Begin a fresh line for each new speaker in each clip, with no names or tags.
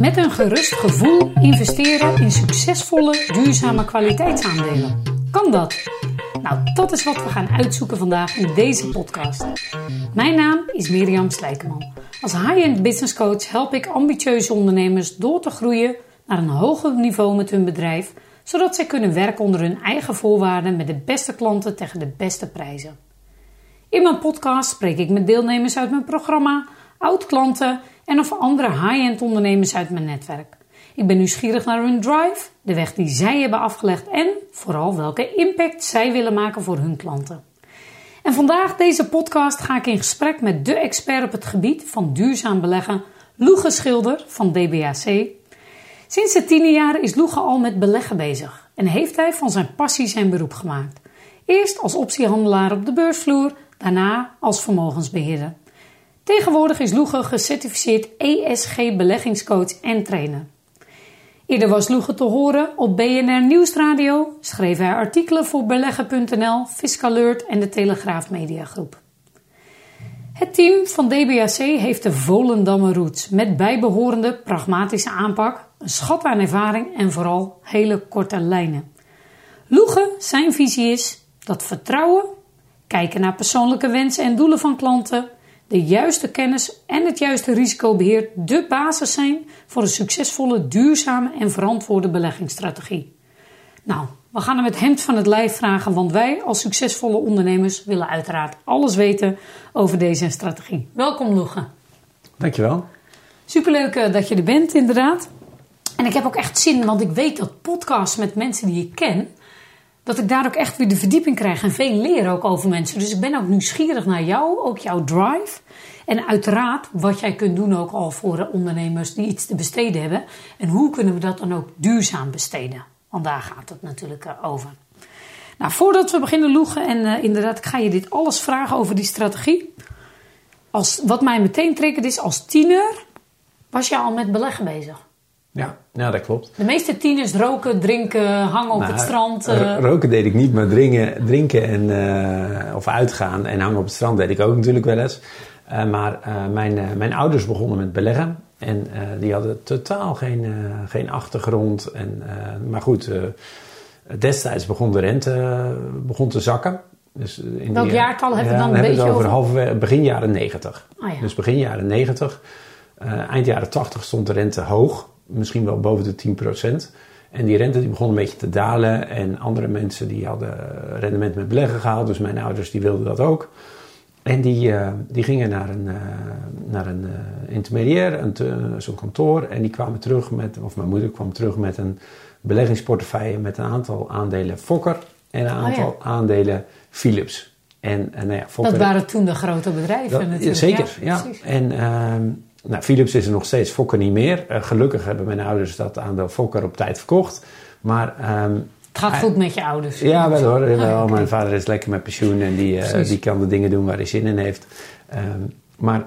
Met een gerust gevoel investeren in succesvolle, duurzame kwaliteitsaandelen. Kan dat? Nou, dat is wat we gaan uitzoeken vandaag in deze podcast. Mijn naam is Mirjam Slijkeman. Als high-end business coach help ik ambitieuze ondernemers door te groeien naar een hoger niveau met hun bedrijf, zodat zij kunnen werken onder hun eigen voorwaarden met de beste klanten tegen de beste prijzen. In mijn podcast spreek ik met deelnemers uit mijn programma, oud-klanten en of andere high-end ondernemers uit mijn netwerk. Ik ben nieuwsgierig naar hun drive, de weg die zij hebben afgelegd en vooral welke impact zij willen maken voor hun klanten. En vandaag deze podcast ga ik in gesprek met de expert op het gebied van duurzaam beleggen, Loege Schilder van DBAC. Sinds de tiende jaren is Loege al met beleggen bezig en heeft hij van zijn passie zijn beroep gemaakt. Eerst als optiehandelaar op de beursvloer, daarna als vermogensbeheerder. Tegenwoordig is Loege gecertificeerd ESG beleggingscoach en trainer. Eerder was Loege te horen op BNR Nieuwsradio, schreef hij artikelen voor beleggen.nl, Fiscalert en de Telegraaf Mediagroep. Het team van DBAC heeft de Volendamme roots met bijbehorende pragmatische aanpak, een schat aan ervaring en vooral hele korte lijnen. Loege, zijn visie is dat vertrouwen, kijken naar persoonlijke wensen en doelen van klanten, de juiste kennis en het juiste risicobeheer de basis zijn voor een succesvolle, duurzame en verantwoorde beleggingsstrategie. Nou, we gaan hem het hemd van het lijf vragen, want wij als succesvolle ondernemers willen uiteraard alles weten over deze strategie. Welkom Loege.
Dankjewel.
Superleuk eh, dat je er bent, inderdaad. En ik heb ook echt zin, want ik weet dat podcasts met mensen die ik ken, dat ik daar ook echt weer de verdieping krijg en veel leer ook over mensen. Dus ik ben ook nieuwsgierig naar jou, ook jouw drive. En uiteraard wat jij kunt doen ook al voor ondernemers die iets te besteden hebben. En hoe kunnen we dat dan ook duurzaam besteden? Want daar gaat het natuurlijk eh, over. Nou, voordat we beginnen loegen, en uh, inderdaad, ik ga je dit alles vragen over die strategie. Als, wat mij meteen triggert is, als tiener was je al met beleggen bezig.
Ja, ja, dat klopt.
De meeste tieners roken, drinken, hangen op
Nou,
het strand.
eh, roken deed ik niet, maar drinken, drinken en, eh, of uitgaan en hangen op het strand deed ik ook natuurlijk wel eens. Eh, maar eh, mijn, mijn ouders begonnen met beleggen. En eh, die hadden totaal geen, eh, geen achtergrond. En, eh, maar goed, eh, destijds begon de rente begon te zakken. Dus in
Welk
die-
jaartal hebben we dan een beetje
het over,
over?
halverwege begin jaren 90.
Ah ja.
Dus begin jaren 90. Eh, eind jaren 80 stond de rente hoog, misschien wel boven de 10%. En die rente die begon een beetje te dalen. En andere mensen die hadden rendement met beleggen gehaald. Dus mijn ouders die wilden dat ook. En die, eh, die gingen naar een, eh, naar een eh, intermediair, een zo'n kantoor. En die kwamen terug met, of mijn moeder kwam terug met een beleggingsportefeuille met een aantal aandelen Fokker en een
Oh ja.
aantal aandelen Philips. En, en nou ja, Fokker,
dat waren toen de grote bedrijven
dat-
natuurlijk.
Zeker, ja.
precies.
En ehm, nou, Philips is er nog steeds, Fokker niet meer. Eh, gelukkig hebben mijn ouders dat aandeel Fokker op tijd verkocht. Maar ehm,
Het gaat goed met je ouders.
ja, wel hoor. Wel,
oké.
Mijn vader is lekker met pensioen en die, eh, die kan de dingen doen waar hij zin in heeft. Ehm, maar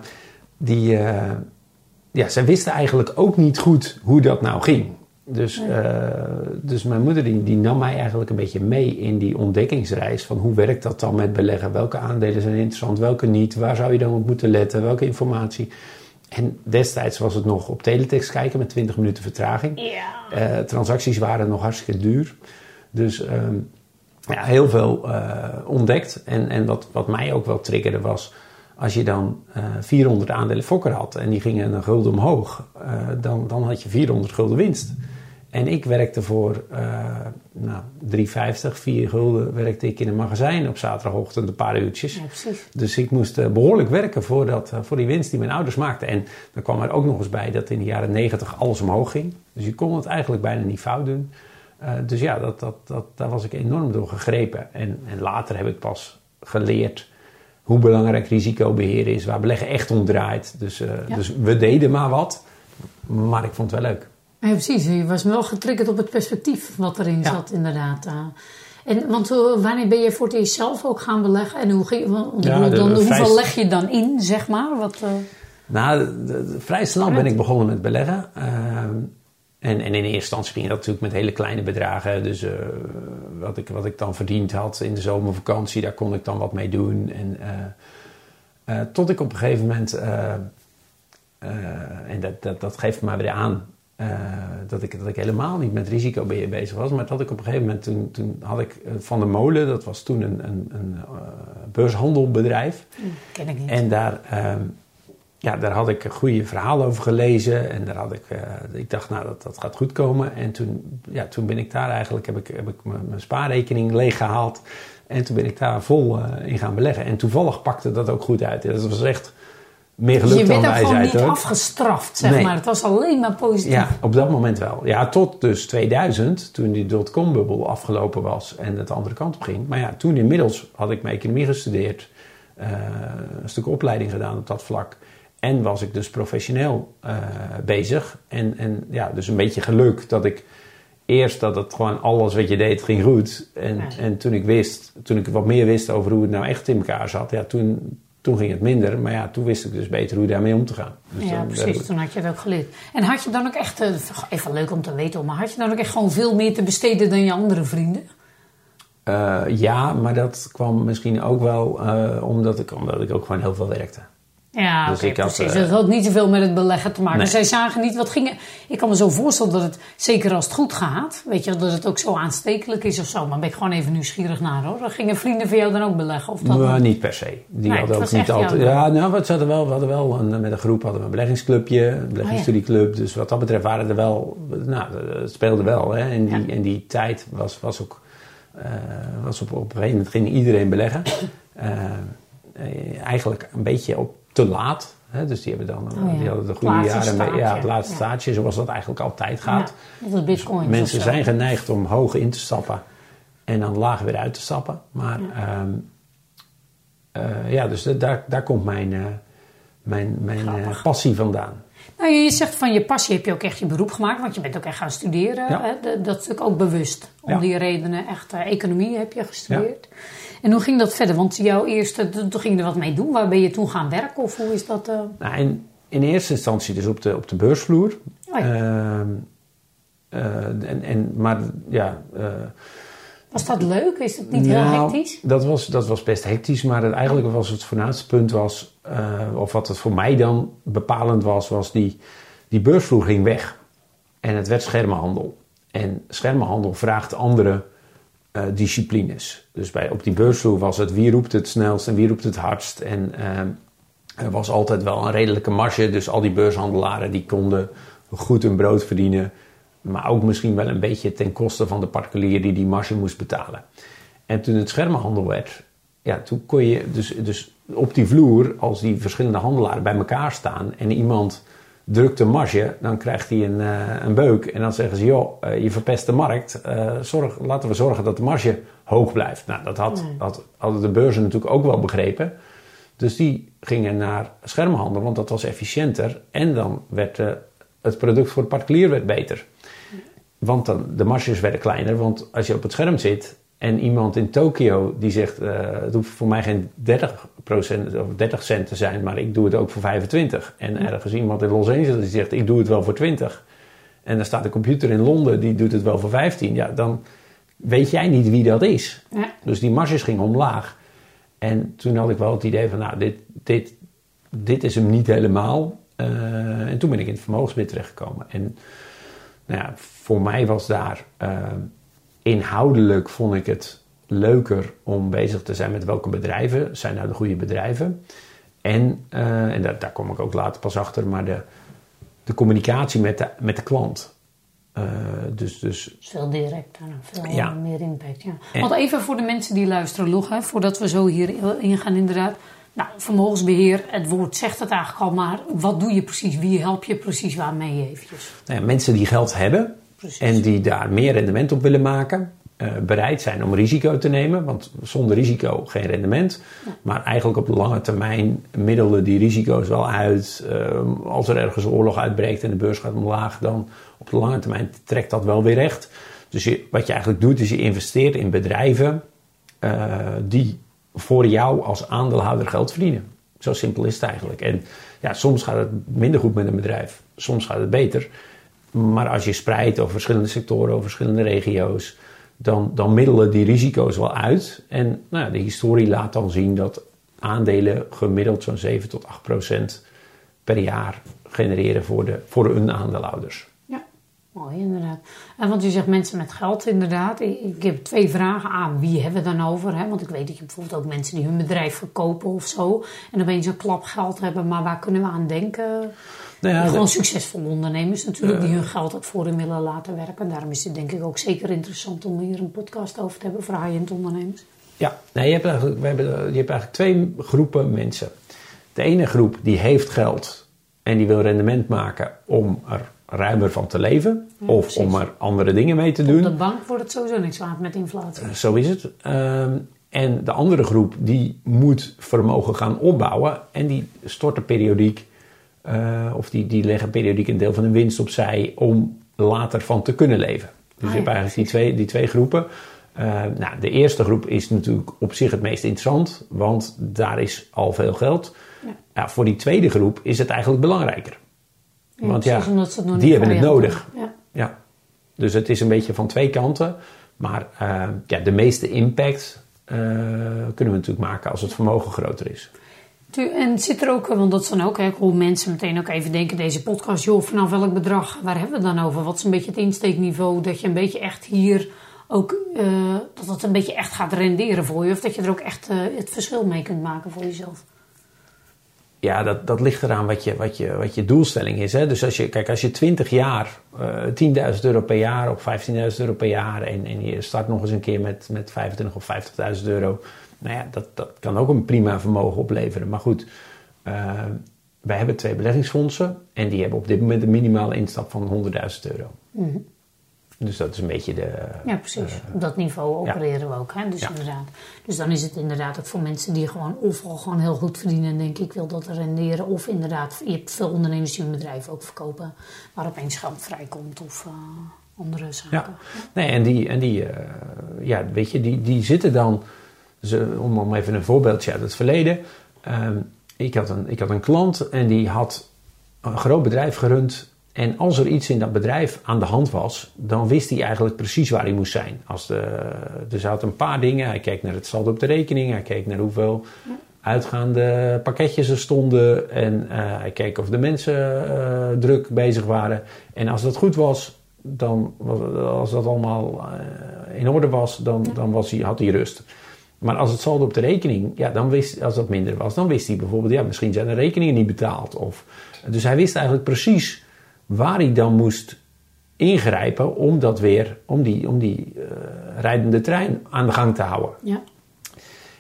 die, eh, ja, zij wisten eigenlijk ook niet goed hoe dat nou ging. Dus, dus mijn moeder die, die nam mij eigenlijk een beetje mee in die ontdekkingsreis van hoe werkt dat dan met beleggen? Welke aandelen zijn interessant, welke niet? Waar zou je dan op moeten letten? Welke informatie? En destijds was het nog op teletext kijken met 20 minuten vertraging.
Ja.
Eh, transacties waren nog hartstikke duur. Dus ehm, ja, heel veel eh, ontdekt. En, en wat, wat mij ook wel triggerde was... als je dan eh 400 aandelen Fokker had... en die gingen een gulden omhoog... dan, dan had je 400 gulden winst. En ik werkte voor nou, 3,50, 4 gulden... werkte ik in een magazijn op zaterdagochtend een paar uurtjes.
Ja, precies.
Dus ik moest eh, behoorlijk werken voor, dat, eh, voor die winst die mijn ouders maakten. En dan kwam er ook nog eens bij dat in de jaren 90 alles omhoog ging. Dus je kon het eigenlijk bijna niet fout doen. Eh, dus ja, dat, dat, dat, daar was ik enorm door gegrepen. En, en later heb ik pas geleerd hoe belangrijk risicobeheer is, waar beleggen echt om draait. Dus,
Ja.
dus we deden maar wat, maar ik vond het wel leuk.
Ja, precies. Je was wel getriggerd op het perspectief wat erin
Ja.
zat, inderdaad. En, want eh, wanneer ben je voor het eerst zelf ook gaan beleggen? En hoe ging, want ik
Ja,
bedoel,
de-
dan, hoeveel
vrij-
leg je dan in, zeg maar? Wat, eh,
Nou, de- de- vrij snel ben ik begonnen met beleggen. Ehm, en, en in eerste instantie ging dat natuurlijk met hele kleine bedragen. Dus eh, wat, ik, wat ik dan verdiend had in de zomervakantie, daar kon ik dan wat mee doen. En, tot ik op een gegeven moment, en dat, dat, dat geeft me weer aan dat, ik, dat ik helemaal niet met risicobeheer bezig was. Maar dat ik op een gegeven moment, toen, toen had ik Van de Molen, dat was toen een, een, een beurshandelbedrijf.
Hm, ken ik niet.
En daar ehm, ja, daar had ik een goede verhaal over gelezen. En daar had ik, ik dacht, nou, dat, dat gaat goed komen. En toen, ja, toen ben ik daar eigenlijk, heb ik, heb ik mijn spaarrekening leeggehaald. En toen ben ik daar vol in gaan beleggen. En toevallig pakte dat ook goed uit. Dat was echt meer geluk
dus
dan
wijsheid. Je
bent
ook gewoon niet afgestraft, zeg
nee.
maar. Het was alleen maar positief.
Ja, op dat moment wel. Ja, tot dus 2000, toen die dotcom-bubbel afgelopen was en het de andere kant op ging. Maar ja, toen inmiddels had ik mijn economie gestudeerd. Uh, een stuk opleiding gedaan op dat vlak. En was ik dus professioneel uh, bezig. En, en ja, dus een beetje geluk dat ik eerst dat het gewoon alles wat je deed ging goed. En, ja. en toen ik wist, toen ik wat meer wist over hoe het nou echt in elkaar zat, ja, toen, toen ging het minder. Maar ja, toen wist ik dus beter hoe daarmee om te gaan. Dus
ja,
dan,
precies.
dat-
Toen had je het ook geleerd. En had je dan ook echt, eh, even leuk om te weten, maar had je dan ook echt gewoon veel meer te besteden dan je andere vrienden?
Eh, ja, maar dat kwam misschien ook wel eh, omdat, ik, omdat ik ook gewoon heel veel werkte.
Ja,
Dus
oké,
ik had,
precies.
eh,
dat had niet zoveel met het beleggen te maken.
Nee.
Zij zagen niet wat gingen. Ik kan me zo voorstellen dat het, zeker als het goed gaat, weet je, dat het ook zo aanstekelijk is of zo. Maar ben ik gewoon even nieuwsgierig naar hoor. Gingen vrienden van jou dan ook beleggen? Of dat
Maar
niet?
per se. Die
Nee,
hadden ook niet altijd. Ja, nou, we hadden wel, we hadden wel een, met een groep hadden we een beleggingsclubje, een beleggingsstudieclub. Dus wat dat betreft waren er wel, nou, het speelde wel. Hè. En, die,
Ja.
en die tijd was, was ook, eh, was op, op een gegeven moment ging iedereen beleggen. Eh, eigenlijk een beetje op te laat. Hè. Dus die hebben dan, eh,
Oh ja.
die hadden de goede
laatste
jaren, mee- ja, het laatste staartje, zoals dat eigenlijk altijd gaat.
Als bitcoin.
Mensen zijn geneigd om hoog in te stappen en dan laag weer uit te stappen. Maar ja, ja dus da- daar, daar komt mijn, eh, mijn, mijn eh, passie vandaan.
Nou, je zegt van je passie heb je ook echt je beroep gemaakt, want je bent ook echt gaan studeren.
Ja.
Hè? Dat- is natuurlijk ook bewust. Om
Ja.
die redenen, echt eh, economie heb je gestudeerd. En hoe ging dat verder? Want jouw eerste, toen ging je er wat mee doen. Waar ben je toen gaan werken? Of hoe is dat? eh?
Nou, in, in eerste instantie dus op de, op de beursvloer.
Oh.
Ehm, eh, en, en, maar ja,
Was dat leuk? Is het niet heel
Nou,
hectisch?
Dat was, dat was best hectisch, maar het, eigenlijk was het voornaamste punt was, eh, of wat het voor mij dan bepalend was, was die, die beursvloer ging weg. En het werd schermenhandel. En schermenhandel vraagt andere eh, disciplines. Dus bij, op die beursvloer was het wie roept het snelst en wie roept het hardst. En ehm, er was altijd wel een redelijke marge, dus al die beurshandelaren die konden goed hun brood verdienen. Maar ook misschien wel een beetje ten koste van de particulier die die marge moest betalen. En toen het schermenhandel werd, ja, toen kon je dus, dus op die vloer, als die verschillende handelaren bij elkaar staan en iemand drukt de marge, dan krijgt hij een, eh, een beuk. En dan zeggen ze, joh, eh, je verpest de markt. Eh, zorg, laten we zorgen dat de marge hoog blijft. Nou, dat had, had, hadden de beurzen natuurlijk ook wel begrepen. Dus die gingen naar schermhandel, want dat was efficiënter. En dan werd het product voor de particulier werd beter. Want dan, de marges werden kleiner. Want als je op het scherm zit en iemand in Tokio die zegt... eh, het hoeft voor mij geen 30%, of 30 cent te zijn, maar ik doe het ook voor 25. En ergens iemand in Los Angeles die zegt ik doe het wel voor 20. En dan staat een computer in Londen die doet het wel voor 15. Ja, dan weet jij niet wie dat is.
Ja.
Dus die marges gingen omlaag. En toen had ik wel het idee van, nou, dit, dit, dit is hem niet helemaal. Eh, en toen ben ik in het vermogensbeheer terechtgekomen. En nou ja, voor mij was daar eh, inhoudelijk vond ik het leuker om bezig te zijn met welke bedrijven zijn nou de goede bedrijven. En, eh, en daar, daar kom ik ook later pas achter, maar de, de communicatie met de, met de klant. Eh, dus, dus
Veel directer veel
Ja.
meer impact. Ja.
En-
Want even voor de mensen die luisteren, Log, hè, voordat we zo hier ingaan inderdaad. Nou, vermogensbeheer, het woord zegt het eigenlijk al, maar wat doe je precies? Wie help je precies waarmee eventjes?
nou ja, mensen die geld hebben
Precies.
en die daar meer rendement op willen maken, eh, bereid zijn om risico te nemen. Want zonder risico geen rendement. Maar eigenlijk op de lange termijn middelen die risico's wel uit. Eh, als er ergens oorlog uitbreekt en de beurs gaat omlaag, dan op de lange termijn trekt dat wel weer recht. Dus je, wat je eigenlijk doet, is je investeert in bedrijven eh, die voor jou als aandeelhouder geld verdienen. Zo simpel is het eigenlijk. En ja, soms gaat het minder goed met een bedrijf, soms gaat het beter. Maar als je spreidt over verschillende sectoren, over verschillende regio's, dan, dan middelen die risico's wel uit. En nou, de historie laat dan zien dat aandelen gemiddeld zo'n 7 tot 8 procent per jaar genereren voor, de, voor hun aandeelhouders.
Mooi inderdaad. En want u zegt mensen met geld inderdaad. Ik, ik heb twee vragen aan wie hebben we dan over? Hè? Want ik weet dat je bijvoorbeeld ook mensen die hun bedrijf verkopen of zo. En opeens een klap geld hebben. Maar waar kunnen we aan denken?
Nou ja,
Gewoon succesvolle ondernemers natuurlijk, die hun geld ook voor hun willen laten werken. Daarom is het denk ik ook zeker interessant om hier een podcast over te hebben voor high-end ondernemers.
Ja, nee, je, hebt eigenlijk, we hebben, je hebt eigenlijk twee groepen mensen. De ene groep die heeft geld en die wil rendement maken om er ruimer van te leven. of
precies.
om er andere dingen mee te
Op
doen.
de bank wordt het sowieso niks waard met inflatie.
Zo is het. Ehm, en de andere groep die moet vermogen gaan opbouwen en die storten periodiek, eh, of die, die leggen periodiek een deel van hun winst opzij om later van te kunnen leven. Dus
Ah,
je hebt
ja,
eigenlijk die twee, die twee groepen. Eh, nou, de eerste groep is natuurlijk op zich het meest interessant, want daar is al veel geld.
Ja.
Ja, voor die tweede groep is het eigenlijk belangrijker.
Ja,
Want ja,
precies, omdat ze het nog
die hebben het nodig.
Ja.
Ja, dus het is een beetje van twee kanten. Maar eh, ja, de meeste impact eh, kunnen we natuurlijk maken als het vermogen groter is.
En zit er ook, want dat is dan ook, hè, hoor mensen meteen ook even denken, deze podcast, joh, vanaf welk bedrag, waar hebben we het dan over? Wat is een beetje het insteekniveau, dat je een beetje echt hier ook, eh, dat het een beetje echt gaat renderen voor je, of dat je er ook echt het verschil mee kunt maken voor jezelf?
Ja, dat, dat ligt eraan wat je, wat, je, wat je doelstelling is. Hè? Dus als je, kijk, als je 20 jaar, eh 10.000 euro per jaar of 15.000 euro per jaar en, en je start nog eens een keer met, met 25 of 50.000 euro. Nou ja, dat, dat kan ook een prima vermogen opleveren. Maar goed, eh, wij hebben twee beleggingsfondsen en die hebben op dit moment een minimale instap van 100.000 euro. Dus dat is een beetje de.
Ja, precies. Op dat niveau opereren we ook. Hè? Dus,
Ja.
inderdaad. dus dan is het inderdaad ook voor mensen die gewoon overal gewoon heel goed verdienen en denken ik wil dat renderen. Of inderdaad, je hebt veel ondernemers die hun bedrijf ook verkopen waar opeens geld vrijkomt of eh, andere zaken.
Ja, nee, en die, en die eh, ja, weet je, die, die zitten dan, ze, om, om even een voorbeeldje uit het verleden. Ehm, ik, had een, ik had een klant en die had een groot bedrijf gerund. En als er iets in dat bedrijf aan de hand was, dan wist hij eigenlijk precies waar hij moest zijn. Als de, er zaten een paar dingen. Hij keek naar het saldo op de rekening. Hij keek naar hoeveel uitgaande pakketjes er stonden. En eh, hij keek of de mensen eh, druk bezig waren. En als dat goed was, dan, als dat allemaal eh, in orde was, dan, dan was hij, had hij rust. Maar als het saldo op de rekening, ja, dan wist, als dat minder was, dan wist hij bijvoorbeeld, ja, misschien zijn de rekeningen niet betaald. Of, dus hij wist eigenlijk precies waar hij dan moest ingrijpen om dat weer, om die, om die eh, rijdende trein aan de gang te houden.
Ja.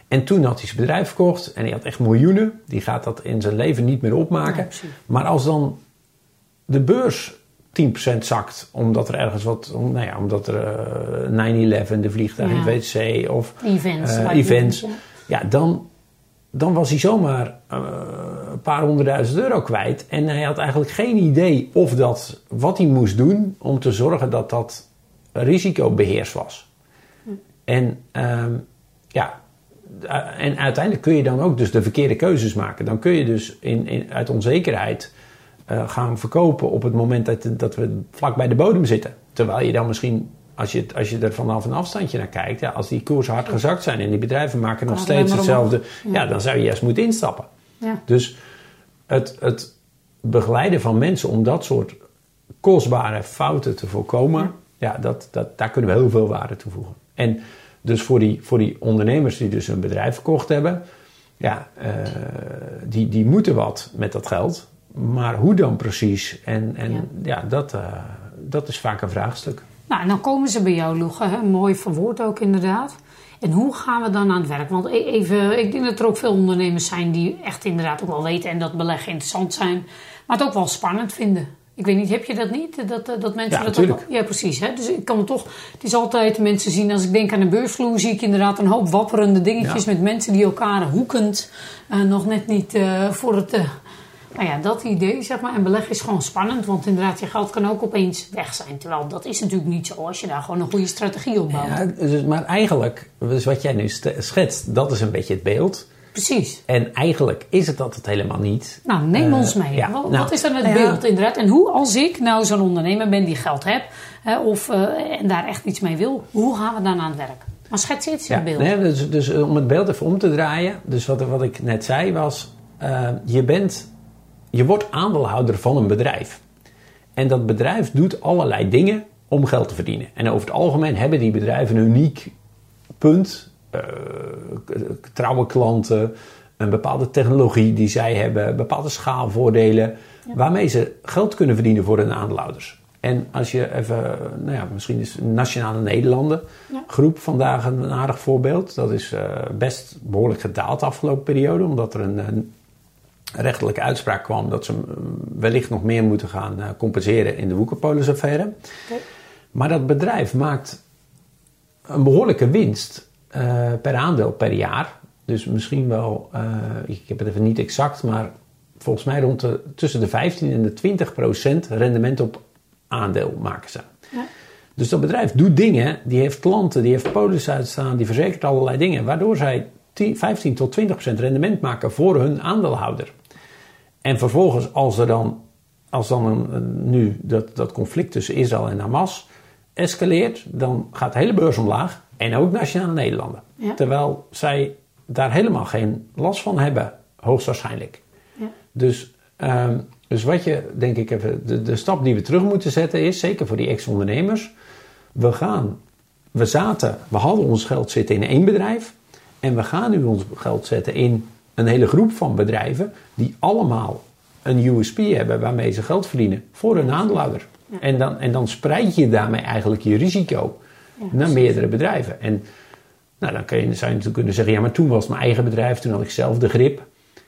En toen had hij zijn bedrijf verkocht en hij had echt miljoenen. Die gaat dat in zijn leven niet meer opmaken.
Ja,
maar als dan de beurs 10% zakt, omdat er ergens wat, om, nou ja, omdat er eh, 9-11, de vliegtuig in
Ja.
het WC of
Events.
eh, events. Ja, dan, dan was hij zomaar eh, een paar honderdduizend euro kwijt. En hij had eigenlijk geen idee of dat, wat hij moest doen om te zorgen dat dat risicobeheers was. En ehm, ja, eh, en uiteindelijk kun je dan ook dus de verkeerde keuzes maken. Dan kun je dus in, in, uit onzekerheid eh, gaan verkopen op het moment dat, dat we vlak bij de bodem zitten. Terwijl je dan misschien, als je, als je er vanaf een afstandje naar kijkt, ja, als die koersen hard gezakt zijn en die bedrijven maken nog steeds hetzelfde, ja. dan zou je juist moeten instappen.
Ja.
Dus het, het begeleiden van mensen om dat soort kostbare fouten te voorkomen, ja. dat, dat, daar kunnen we heel veel waarde toevoegen. En dus voor die, voor die ondernemers die dus een bedrijf verkocht hebben, ja, eh, die, die moeten wat met dat geld. Maar hoe dan precies? En, en
Ja.
ja, dat, eh, dat is vaak een vraagstuk.
Nou, en dan komen ze bij jou, Loege. hè? Mooi verwoord ook inderdaad. En hoe gaan we dan aan het werk? Want e- even, ik denk dat er ook veel ondernemers zijn die echt inderdaad ook wel weten en dat beleggen interessant zijn, maar het ook wel spannend vinden. Ik weet niet, heb je dat niet? Dat, dat, mensen
Ja,
dat
natuurlijk.
ook, ja, precies. Hè? Dus ik kan het toch, het is altijd mensen zien, als ik denk aan een beursvloer, zie ik inderdaad een hoop wapperende dingetjes
Ja.
met mensen die elkaar hoekend eh, nog net niet eh, voor het. eh, nou ja, dat idee, zeg maar. En beleggen is gewoon spannend, want inderdaad, je geld kan ook opeens weg zijn. Terwijl dat is natuurlijk niet zo als je daar gewoon een goede strategie op bouwt.
Ja, dus, maar eigenlijk, dus wat jij nu st- schetst, dat is een beetje het beeld.
Precies.
En eigenlijk is het dat het helemaal niet.
Nou, neem
Eh,
ons mee.
ja,
wat,
nou,
wat is dan het
nou
beeld inderdaad? En hoe, als ik nou zo'n ondernemer ben die geld heb, hè, of, eh, en daar echt iets mee wil, hoe gaan we dan aan het werk? Maar schets iets in
Ja,
beeld.
nee, dus, dus eh, om het beeld even om te draaien. Dus wat, wat ik net zei was... je, bent, je wordt aandeelhouder van een bedrijf. En dat bedrijf doet allerlei dingen om geld te verdienen. En over het algemeen hebben die bedrijven een uniek punt. eh, trouwe klanten, een bepaalde technologie die zij hebben, bepaalde schaalvoordelen. Waarmee ze geld kunnen verdienen voor hun aandeelhouders. En als je even, nou ja, misschien is Nationale Nederlanden
Ja.
groep vandaag een aardig voorbeeld. Dat is eh, best behoorlijk gedaald de afgelopen periode, omdat er een, een rechtelijke uitspraak kwam dat ze mm, wellicht nog meer moeten gaan eh, compenseren in de Woekerpolis-affaire. Maar dat bedrijf maakt een behoorlijke winst eh, per aandeel per jaar. Dus misschien wel, eh, ik heb het even niet exact, maar volgens mij rond de, tussen de 15 en de 20 procent rendement op aandeel maken ze.
Ja.
Dus dat bedrijf doet dingen, die heeft klanten, die heeft polis uitstaan, die verzekert allerlei dingen, waardoor zij 10, 15 tot 20 procent rendement maken voor hun aandeelhouder. En vervolgens, als er dan, als dan een, nu dat, dat conflict tussen Israël en Hamas escaleert, dan gaat de hele beurs omlaag en ook Nationale Nederlanden.
Ja.
Terwijl zij daar helemaal geen last van hebben, hoogstwaarschijnlijk.
Ja.
Dus, ehm, dus wat je, denk ik, even, de, de stap die we terug moeten zetten is, zeker voor die ex-ondernemers, we gaan, we zaten, we hadden ons geld zitten in één bedrijf en we gaan nu ons geld zetten in een hele groep van bedrijven die allemaal een USP hebben waarmee ze geld verdienen voor hun aandeelhouder. En, dan, en dan spreid je daarmee eigenlijk je risico
Ja,
naar meerdere bedrijven. En nou, dan kun je, zou je natuurlijk kunnen zeggen, ja, maar toen was het mijn eigen bedrijf, toen had ik zelf de grip.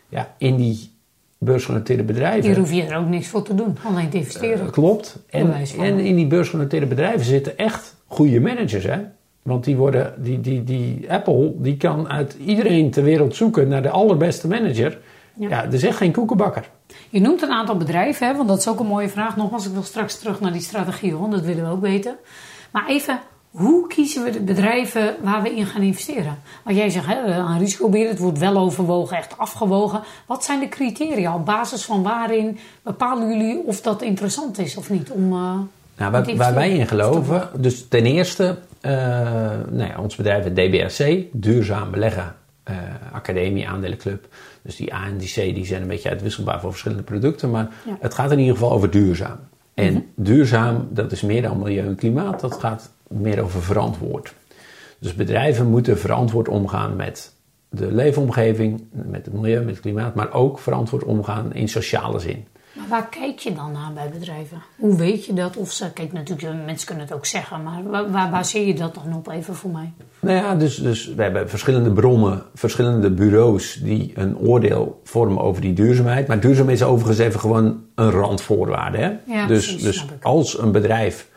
Ja, in die beursgenoteerde bedrijven.
Hier hoef je er ook niks voor te doen, alleen te investeren.
Eh, Klopt. En, en in die beursgenoteerde bedrijven zitten echt goede managers, hè? Want die worden, die, die, die Apple, die kan uit iedereen ter wereld zoeken naar de allerbeste manager.
Ja.
Ja, er is echt geen koekenbakker.
Je noemt een aantal bedrijven, hè, want dat is ook een mooie vraag. Nogmaals, ik wil straks terug naar die strategie, hoor, dat willen we ook weten. Maar even, hoe kiezen we de bedrijven waar we in gaan investeren? Want jij zegt, hè, aan risicobeheer, het wordt wel overwogen, echt afgewogen. Wat zijn de criteria? Op basis van waarin bepalen jullie of dat interessant is of niet? Om, eh,
Nou, waar, wij in geloven, dus ten eerste, eh, nou ja, ons bedrijf het DBSC, Duurzaam Beleggen eh, Academie Aandelenclub. Dus die A en die C die zijn een beetje uitwisselbaar voor verschillende producten, maar
Ja.
het gaat in ieder geval over duurzaam. En
Mhm.
duurzaam, dat is meer dan milieu en klimaat, dat gaat meer over verantwoord. Dus bedrijven moeten verantwoord omgaan met de leefomgeving, met het milieu, met het klimaat, maar ook verantwoord omgaan in sociale zin.
Maar waar kijk je dan naar bij bedrijven? Hoe weet je dat? Of ze, kijk, natuurlijk, mensen kunnen het ook zeggen, maar waar, waar baseer je dat dan op even voor mij?
Nou ja, dus, dus we hebben verschillende bronnen, verschillende bureaus die een oordeel vormen over die duurzaamheid. Maar duurzaamheid is overigens even gewoon een randvoorwaarde. Hè?
Ja,
dus
precies,
dus als een bedrijf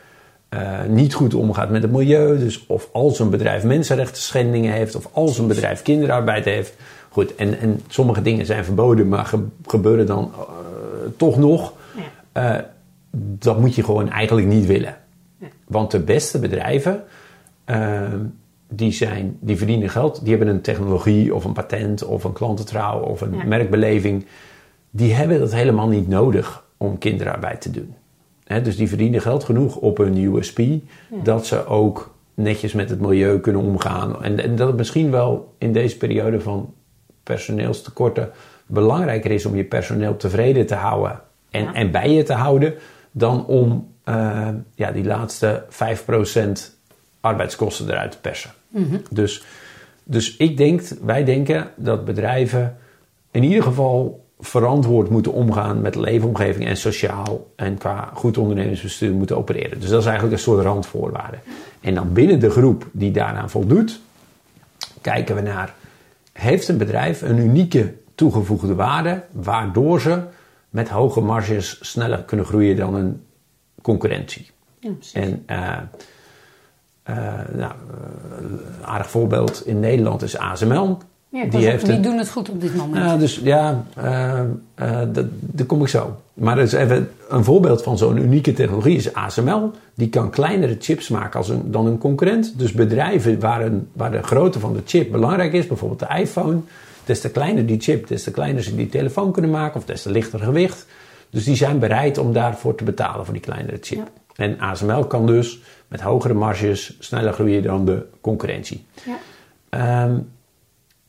eh, niet goed omgaat met het milieu, dus of als een bedrijf mensenrechten schendingen heeft, of als een bedrijf kinderarbeid heeft. Goed, en, en sommige dingen zijn verboden, maar ge- gebeuren dan eh, toch nog.
Ja.
Eh, dat moet je gewoon eigenlijk niet willen. Want de beste bedrijven, eh, die, zijn, die verdienen geld. Die hebben een technologie of een patent of een klantentrouw of een
Ja.
merkbeleving. Die hebben dat helemaal niet nodig om kinderarbeid te doen. Dus die verdienen geld genoeg op hun USP. Dat ze ook netjes met het milieu kunnen omgaan. En, en dat het misschien wel in deze periode van personeelstekorten belangrijker is om je personeel tevreden te houden en,
Ja.
en bij je te houden, dan om eh, ja, die laatste 5% arbeidskosten eruit te persen. dus, dus ik denk, wij denken dat bedrijven in ieder geval verantwoord moeten omgaan met leefomgeving en sociaal en qua goed ondernemingsbestuur moeten opereren. Dus dat is eigenlijk een soort randvoorwaarde. En dan binnen de groep die daaraan voldoet, kijken we naar, heeft een bedrijf een unieke toegevoegde waarde waardoor ze met hoge marges sneller kunnen groeien dan een concurrentie.
Ja.
En eh, eh, nou, eh, aardig voorbeeld in Nederland is ASML.
Ja,
die heeft
die
een-
doen het goed op dit moment.
nou, dus ja, dat, daar kom ik zo. Maar dat is even een voorbeeld van zo'n unieke technologie is ASML. Die kan kleinere chips maken als een, dan een concurrent. Dus bedrijven waar, een, waar de grootte van de chip belangrijk is, bijvoorbeeld de iPhone. Des te kleiner die chip, des te kleiner ze die telefoon kunnen maken of des te lichter gewicht. Dus die zijn bereid om daarvoor te betalen voor die kleinere chip.
Ja.
En ASML kan dus met hogere marges sneller groeien dan de concurrentie.
Ja.
Ehm,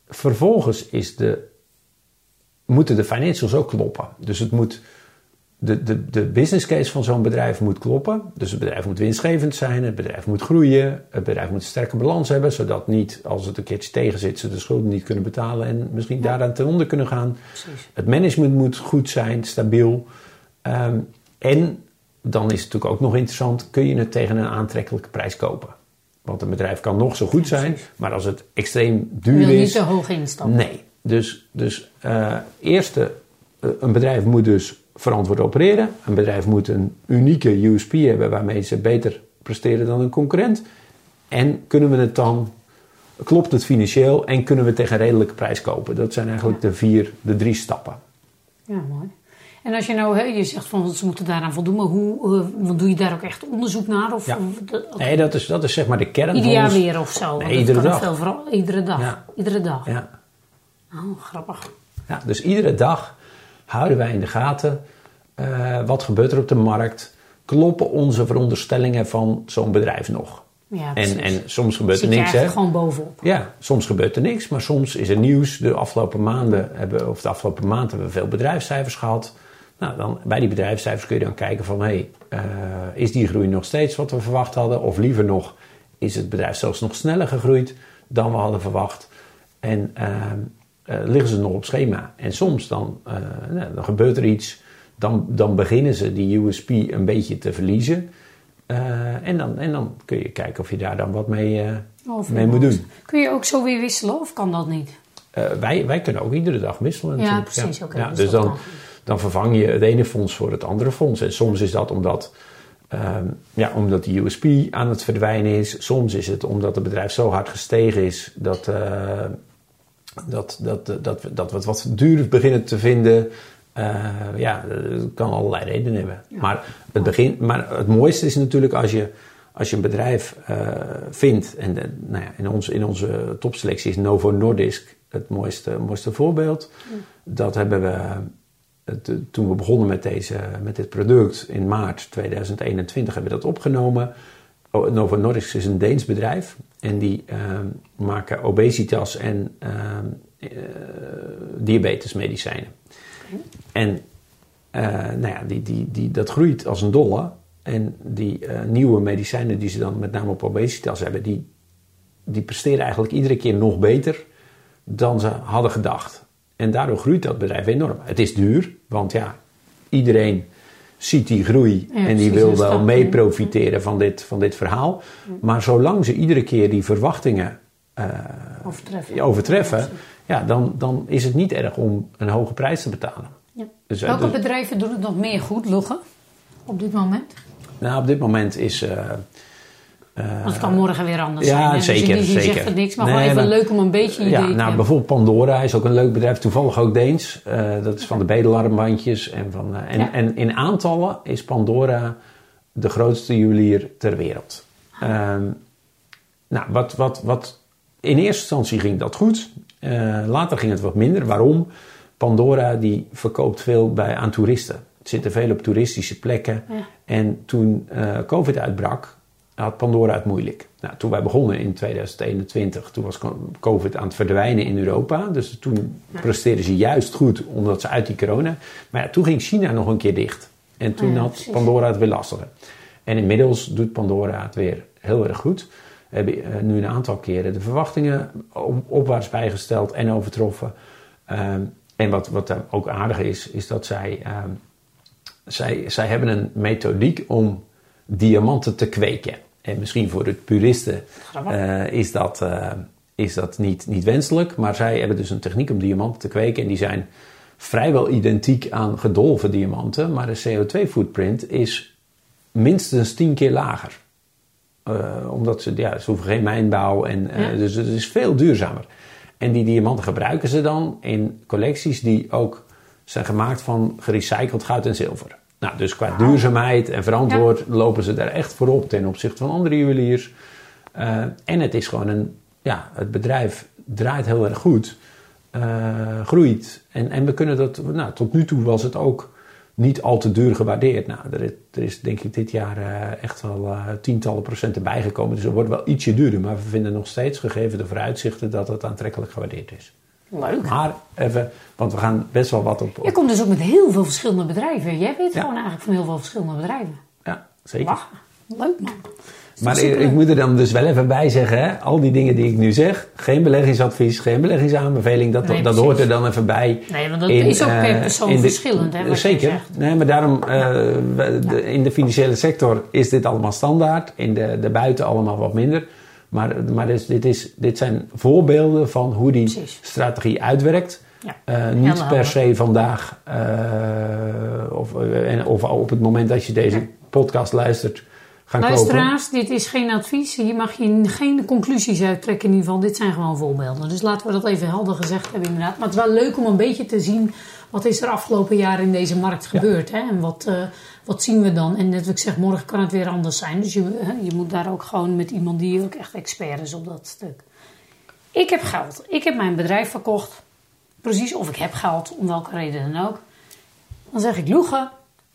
vervolgens is de, moeten de financials ook kloppen. Dus het moet, de, de, de business case van zo'n bedrijf moet kloppen. Dus het bedrijf moet winstgevend zijn, het bedrijf moet groeien, het bedrijf moet een sterke balans hebben, zodat niet als het een keertje tegen zit, ze de schulden niet kunnen betalen en misschien daaraan ten onder kunnen gaan.
Precies.
Het management moet goed zijn, stabiel. Ehm, en dan is het natuurlijk ook nog interessant, kun je het tegen een aantrekkelijke prijs kopen? Want een bedrijf kan nog zo goed zijn, maar als het extreem duur
wil niet
is,
te hoog instappen.
Nee. Dus, dus eh eerste, eh, een bedrijf moet dus verantwoord opereren. Een bedrijf moet een unieke USP hebben waarmee ze beter presteren dan een concurrent. En kunnen we het dan, klopt het financieel en kunnen we tegen redelijke prijs kopen? Dat zijn eigenlijk de vier, de drie stappen.
Ja, mooi. En als je nou, je zegt van ze moeten daaraan voldoen, maar hoe, eh, doe je daar ook echt onderzoek naar? Of,
Ja. Nee, dat is, dat is zeg maar de kern
ieder jaar weer of zo?
Nee, iedere dag.
Veel vooral, iedere dag.
Ja.
Iedere dag.
Ja.
Oh, grappig.
Ja, dus iedere dag houden wij in de gaten eh, wat gebeurt er op de markt. Kloppen onze veronderstellingen van zo'n bedrijf nog?
Ja,
En, en soms gebeurt er
Zit je
niks, hè?
gewoon bovenop.
Ja, soms gebeurt er niks, maar soms is er nieuws. De afgelopen maanden hebben, of de afgelopen maand hebben we veel bedrijfscijfers gehad. Nou, dan, bij die bedrijfscijfers kun je dan kijken van, hey, eh, is die groei nog steeds wat we verwacht hadden? Of liever nog, is het bedrijf zelfs nog sneller gegroeid dan we hadden verwacht? En eh, eh, liggen ze nog op schema? En soms dan, eh, nou, dan gebeurt er iets, dan, dan beginnen ze die USP een beetje te verliezen. Eh, en, dan, en dan kun je kijken of je daar dan wat mee, eh, mee moet doen.
Kun je ook zo weer wisselen of kan dat niet?
Eh, wij, wij kunnen ook iedere dag wisselen.
Ja,
natuurlijk.
precies,
Ja,
dus
dan, dan vervang je het ene fonds voor het andere fonds. En soms is dat omdat, ehm, ja, omdat de USP aan het verdwijnen is. Soms is het omdat het bedrijf zo hard gestegen is dat, eh, dat, dat, dat, dat, we- dat het wat duurder beginnen te vinden. Eh, ja, het kan allerlei redenen hebben. Maar, het begin, maar het mooiste is natuurlijk als je, als je een bedrijf eh, vindt. En de- nou ja, in, ons, in onze topselectie is Novo Nordisk het mooiste, mooiste voorbeeld. Dat hebben we eh, toen we begonnen met, deze, met dit product in maart 2021 hebben we dat opgenomen. Oh, Novo Nordisk is een Deens bedrijf en die ehm, maken obesitas en ehm, eh, diabetesmedicijnen. En eh, nou ja, die, die, die, dat groeit als een dolle. En die eh, nieuwe medicijnen die ze dan met name op obesitas hebben, die, die presteren eigenlijk iedere keer nog beter dan ze hadden gedacht. En daardoor groeit dat bedrijf enorm. Het is duur, want ja, iedereen ziet die groei
Ja,
en die
precies,
wil
dat
wel mee profiteren van dit, van dit verhaal. Maar zolang ze iedere keer die verwachtingen eh,
Overtreffen.
overtreffen, ja, dan, dan is het niet erg om een hoge prijs te betalen.
Ja.
Dus, eh,
Welke
dus-
bedrijven doen het nog meer goed, Lugge? Op dit moment?
nou, op dit moment is. eh,
Want het kan morgen weer anders
ja,
zijn. hè? Dus
zeker, zeker.
zegt het niks, maar
Nee,
gewoon even
maar-
leuk om een beetje
ja,
idee te
nou,
hebben.
bijvoorbeeld Pandora is ook een leuk bedrijf, toevallig ook Deens. Eh, dat is van de bedelarmbandjes. En, van, eh, en,
Ja.
en in aantallen is Pandora de grootste juwelier ter wereld. Ehm, nou, wat, wat, wat, in eerste instantie ging dat goed. Eh, later ging het wat minder. Waarom? Pandora die verkoopt veel bij, aan toeristen. Het zitten veel op toeristische plekken.
Ja.
En toen eh, COVID uitbrak, had Pandora het moeilijk. Nou, toen wij begonnen in 2021, toen was COVID aan het verdwijnen in Europa. Dus toen presteerden ze juist goed, omdat ze uit die corona... Maar ja, toen ging China nog een keer dicht. En toen
Ah ja,
had
precies.
Pandora het weer lastiger. En inmiddels doet Pandora het weer heel erg goed. We hebben eh, nu een aantal keren de verwachtingen op- opwaarts bijgesteld en overtroffen. Ehm, en wat, wat daar ook aardig is, is dat zij, ehm, zij, zij hebben een methodiek om diamanten te kweken. En misschien voor de puristen eh, is dat, eh, is dat niet, niet wenselijk. Maar zij hebben dus een techniek om diamanten te kweken. En die zijn vrijwel identiek aan gedolven diamanten. Maar de CO2-footprint is minstens 10 keer lager. Eh, omdat ze, ja, ze hoeven geen mijnbouw en
Ja.
dus het is veel duurzamer. En die diamanten gebruiken ze dan in collecties die ook zijn gemaakt van gerecycled goud en zilver. Nou, dus qua duurzaamheid en verantwoord lopen ze daar echt voorop ten opzichte van andere juweliers. Eh, en het is gewoon een, ja, het bedrijf draait heel erg goed, eh, groeit. En, en we kunnen dat, nou, tot nu toe was het ook niet al te duur gewaardeerd. Nou, er is, er is denk ik dit jaar eh, echt wel tientallen procenten bijgekomen. Dus het wordt wel ietsje duurder. Maar we vinden nog steeds, gegeven de vooruitzichten, dat het aantrekkelijk gewaardeerd is.
Leuk.
Maar even, want we gaan best wel wat op. op
Je komt dus ook met heel veel verschillende bedrijven. Jij weet gewoon eigenlijk van heel veel verschillende bedrijven.
ja, zeker.
Leuk man.
Maar ik, moet er dan dus wel even bij zeggen, hè? al die dingen die ik nu zeg, geen beleggingsadvies, geen beleggingsaanbeveling, dat,
Nee,
dat
precies.
hoort er dan even bij.
Nee, want dat
in,
is ook per
eh,
persoon
de-
verschillend, hè,
zeker. Nee, maar daarom, eh, we- de- in de financiële sector is dit allemaal standaard, in de, de buiten allemaal wat minder. Maar, maar dus, dit, is, dit zijn voorbeelden van hoe die
Precies.
strategie uitwerkt.
Ja.
Eh, niet per se vandaag eh, of, eh, en- of op het moment dat je deze podcast luistert gaan kopen.
Luisteraars, dit is geen advies. Hier mag je geen conclusies uittrekken in ieder geval. Dit zijn gewoon voorbeelden. Dus laten we dat even helder gezegd hebben inderdaad. Maar het is wel leuk om een beetje te zien... wat is er afgelopen jaar in deze markt gebeurd. Hè? En wat, eh, wat zien we dan? En net wat ik zeg, morgen kan het weer anders zijn. Dus je, hè, je moet daar ook gewoon met iemand die ook echt expert is op dat stuk. Ik heb geld. Ik heb mijn bedrijf verkocht. Precies, of ik heb geld, om welke reden dan ook. Dan zeg ik, Loegen,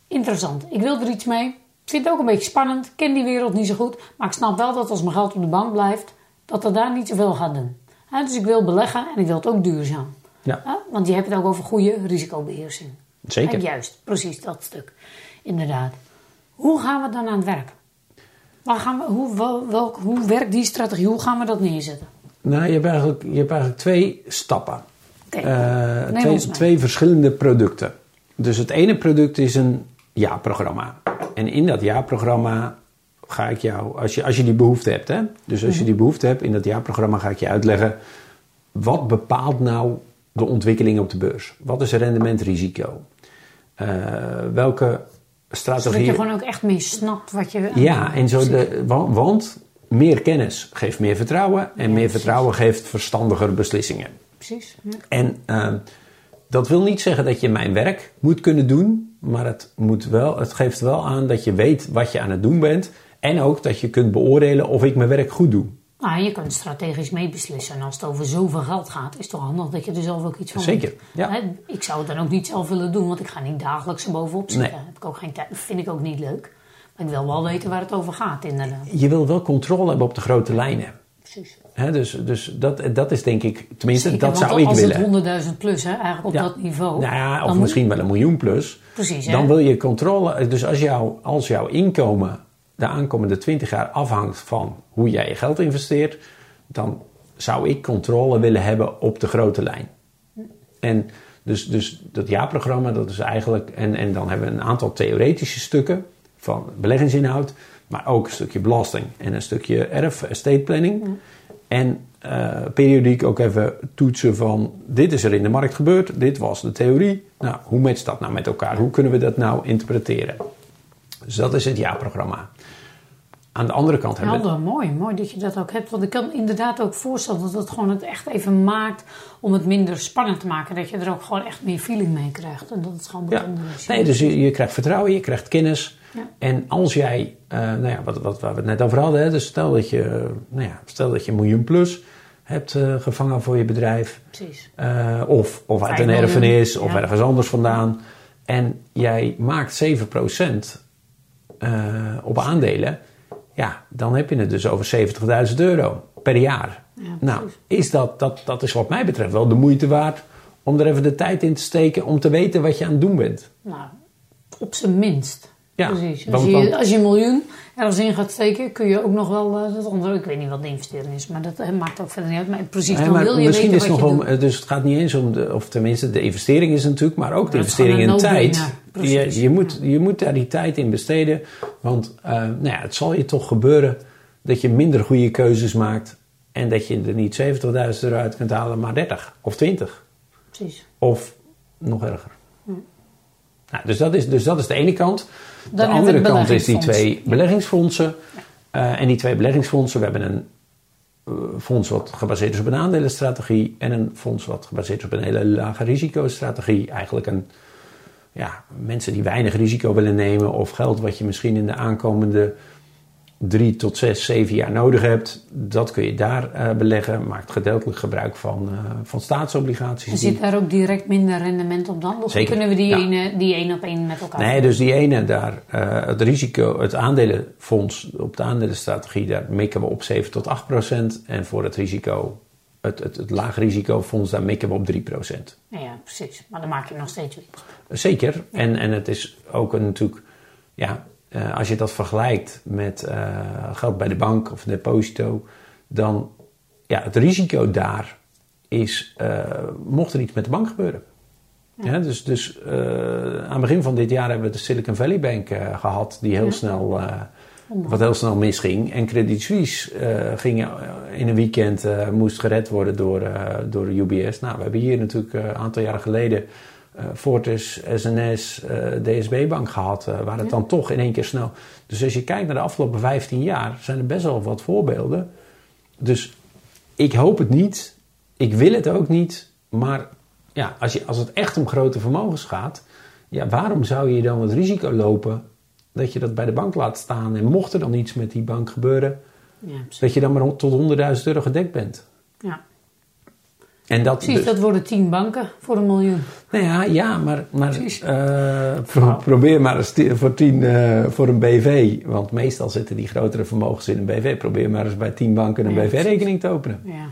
interessant. Ik wil er iets mee. Ik vind het ook een beetje spannend. Ik ken die wereld niet zo goed. Maar ik snap wel dat als mijn geld op de bank blijft, dat er daar niet zoveel gaat doen. Dus ik wil beleggen en ik wil het ook duurzaam.
Ja.
Hè, want je hebt het ook over goede risicobeheersing.
Zeker.
Juist, precies dat stuk. Inderdaad. Hoe gaan we dan aan het werk? Waar gaan we, hoe, wel- welk, hoe werkt die strategie? Hoe gaan we dat neerzetten?
Nou, je hebt eigenlijk, je hebt eigenlijk twee stappen.
Oké,
Eh,
neem
twee, twee verschillende producten. Dus het ene product is een jaarprogramma. En in dat jaarprogramma ga ik jou, als je, als je die behoefte hebt, hè? dus als
Mhm.
je die behoefte hebt, in dat jaarprogramma ga ik je uitleggen wat bepaalt nou de ontwikkeling op de beurs? Wat is rendementrisico? Eh welke
Zodat
strategie.
je gewoon ook echt meer snapt wat je...
Ja, en zo de, wa- want meer kennis geeft meer vertrouwen en meer vertrouwen geeft verstandiger beslissingen.
Precies. Ja.
En eh, dat wil niet zeggen dat je mijn werk moet kunnen doen, maar het, moet wel, het geeft wel aan dat je weet wat je aan het doen bent en ook dat je kunt beoordelen of ik mijn werk goed doe.
Nou, je kunt strategisch meebeslissen. En als het over zoveel geld gaat, is het toch handig dat je er zelf ook iets van
Zeker,
weet.
ja.
Hè, Ik zou het dan ook niet zelf willen doen, want ik ga niet dagelijks erbovenop zitten.
Nee.
Heb ik ook geen tijd, vind ik ook niet leuk. Maar ik wil wel weten waar het over gaat, inderdaad.
Je wil wel controle hebben op de grote lijnen.
Precies.
Hè, dus dus dat, dat is denk ik, tenminste,
Zeker,
dat zou ik
als
willen.
het 100.000 plus, hè, eigenlijk op
Ja.
dat niveau.
Nou ja, of misschien wel een miljoen plus.
Precies, hè?
Dan wil je controle. Dus als, jou, als jouw inkomen de aankomende 20 jaar afhangt van hoe jij je geld investeert, dan zou ik controle willen hebben op de grote lijn. En dus, dus dat jaarprogramma, dat is eigenlijk. En, en dan hebben we een aantal theoretische stukken van beleggingsinhoud, maar ook een stukje belasting en een stukje erf, estate planning. En eh, periodiek ook even toetsen van dit is er in de markt gebeurd, dit was de theorie. Nou, hoe matcht dat nou met elkaar? Hoe kunnen we dat nou interpreteren? Dus dat is het jaarprogramma. Aan de andere kant hebben we.
Mooi. Mooi dat je dat ook hebt. Want ik kan inderdaad ook voorstellen dat het gewoon het echt even maakt om het minder spannend te maken. Dat je er ook gewoon echt meer feeling mee krijgt. En dat het gewoon
Ja.
bekender is.
Nee, dus je, je krijgt vertrouwen, je krijgt kennis.
Ja.
En als jij, eh, nou ja, wat, wat, waar we het net over hadden, hè, dus stel dat je, nou ja, stel dat je een miljoen plus hebt eh, gevangen voor je bedrijf.
Precies.
Eh, of, of uit een erfenis of
ja.
ergens anders vandaan. En jij maakt 7% eh, op aandelen. Ja, dan heb je het dus over 70.000 euro per jaar.
Ja,
nou, is dat, dat, dat is wat mij betreft wel de moeite waard om er even de tijd in te steken om te weten wat je aan het doen bent.
Nou, op zijn minst.
Ja,
Precies. Als, je, als je een miljoen ergens in gaat steken, kun je ook nog wel eh, dat andere. Ik weet niet wat de investering is, maar dat eh, maakt ook verder niet uit. Maar precies,
Nee,
dan
maar
wil je
misschien
weten
is
wat
nog
je
om, dus het gaat niet eens om de, of tenminste de investering is natuurlijk, maar ook de
Maar
investering in tijd. Je, je, moet, je moet daar die tijd in besteden, want eh, nou ja, het zal je toch gebeuren dat je minder goede keuzes maakt en dat je er niet 70.000 euro uit kunt halen, maar 30 of 20
Precies.
of nog erger. Nou, dus, dat is, dus dat is de ene kant.
Dan
de andere kant is die twee beleggingsfondsen. Eh, en die twee beleggingsfondsen, we hebben een eh, fonds wat gebaseerd is op een aandelenstrategie en een fonds wat gebaseerd is op een hele lage risicostrategie. Eigenlijk een, ja, mensen die weinig risico willen nemen of geld wat je misschien in de aankomende drie tot zes, zeven jaar nodig hebt, dat kun je daar uh, beleggen. Maakt gedeeltelijk gebruik van, uh, van staatsobligaties.
En zit daar ook direct minder rendement op dan? Of Zeker, kunnen we die, ja. ene, die één op één met elkaar
Nee, dus die ene daar, uh, het risico, het aandelenfonds op de aandelenstrategie, daar mikken we op 7 tot 8 procent. En voor het risico, het, het, het laag risicofonds, daar mikken we op 3 procent.
Ja, precies. Maar dan maak je nog steeds winst.
Zeker. Ja. En, en het is ook een, natuurlijk, ja, uh, als je dat vergelijkt met uh, geld bij de bank of een deposito, dan ja, het risico daar is, uh, mocht er iets met de bank gebeuren. Ja. Ja, dus dus aan het begin van dit jaar hebben we de Silicon Valley Bank gehad, die heel snel, wat heel snel misging. En Credit Suisse ging in een weekend, moest gered worden door, door de UBS. Nou, we hebben hier natuurlijk een aantal jaren geleden uh, Fortis, SNS, uh, DSB Bank gehad, uh, waar het ja. dan toch in één keer snel. Dus als je kijkt naar de afgelopen 15 jaar, zijn er best wel wat voorbeelden. Dus ik hoop het niet, ik wil het ook niet, maar ja, als, je, als het echt om grote vermogens gaat, ja, waarom zou je dan het risico lopen dat je dat bij de bank laat staan en mocht er dan iets met die bank gebeuren, ja, dat je dan maar tot 100.000 euro gedekt bent?
Ja. En dat, Precies, dus, dat worden tien banken voor een miljoen.
Nou ja, ja maar, maar uh, pro, probeer maar eens voor, tien, uh, voor een BV. Want meestal zitten die grotere vermogens in een BV. Probeer maar eens bij tien banken een ja, BV-rekening te openen.
Ja.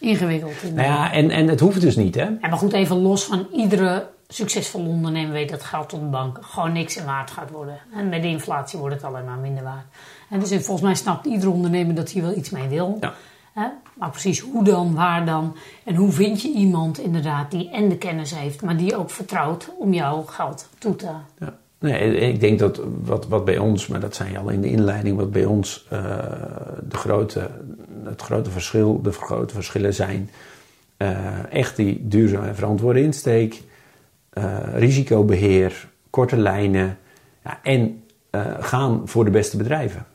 Ingewikkeld.
Nou ja, en, en het hoeft dus niet, hè?
Ja, maar goed, even los van iedere succesvolle ondernemer weet dat geld tot de bank gewoon niks in waard gaat worden. En met de inflatie wordt het alleen maar minder waard. En dus volgens mij snapt iedere ondernemer dat hij wel iets mee wil.
Ja.
Hè? Maar precies hoe dan, waar dan en hoe vind je iemand inderdaad die en de kennis heeft, maar die ook vertrouwt om jouw geld toe te.
Ja. Nee, ik denk dat wat, wat bij ons, maar dat zei je al in de inleiding, wat bij ons uh, de grote, het grote verschil, de grote verschillen zijn. Uh, echt die duurzame en verantwoorde insteek, risicobeheer, korte lijnen ja, en gaan voor de beste bedrijven.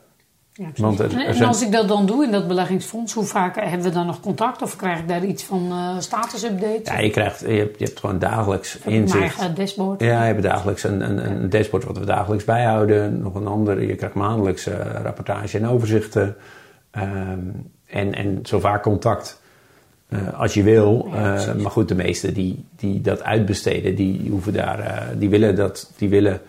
Ja, Want er, er en als ik dat dan doe in dat beleggingsfonds, hoe vaak hebben we dan nog contact of krijg ik daar iets van uh, status-update?
Ja, je, krijgt, je, hebt, je hebt gewoon dagelijks inzicht. Een
eigen dashboard?
Ja, je hebt dagelijks een, een, een dashboard wat we dagelijks bijhouden. Nog een ander, je krijgt maandelijks uh, rapportage en overzichten. Um, en, en zo vaak contact uh, als je wil. Ja, maar goed, de meesten die, die dat uitbesteden, die, hoeven daar, die willen dat, die willen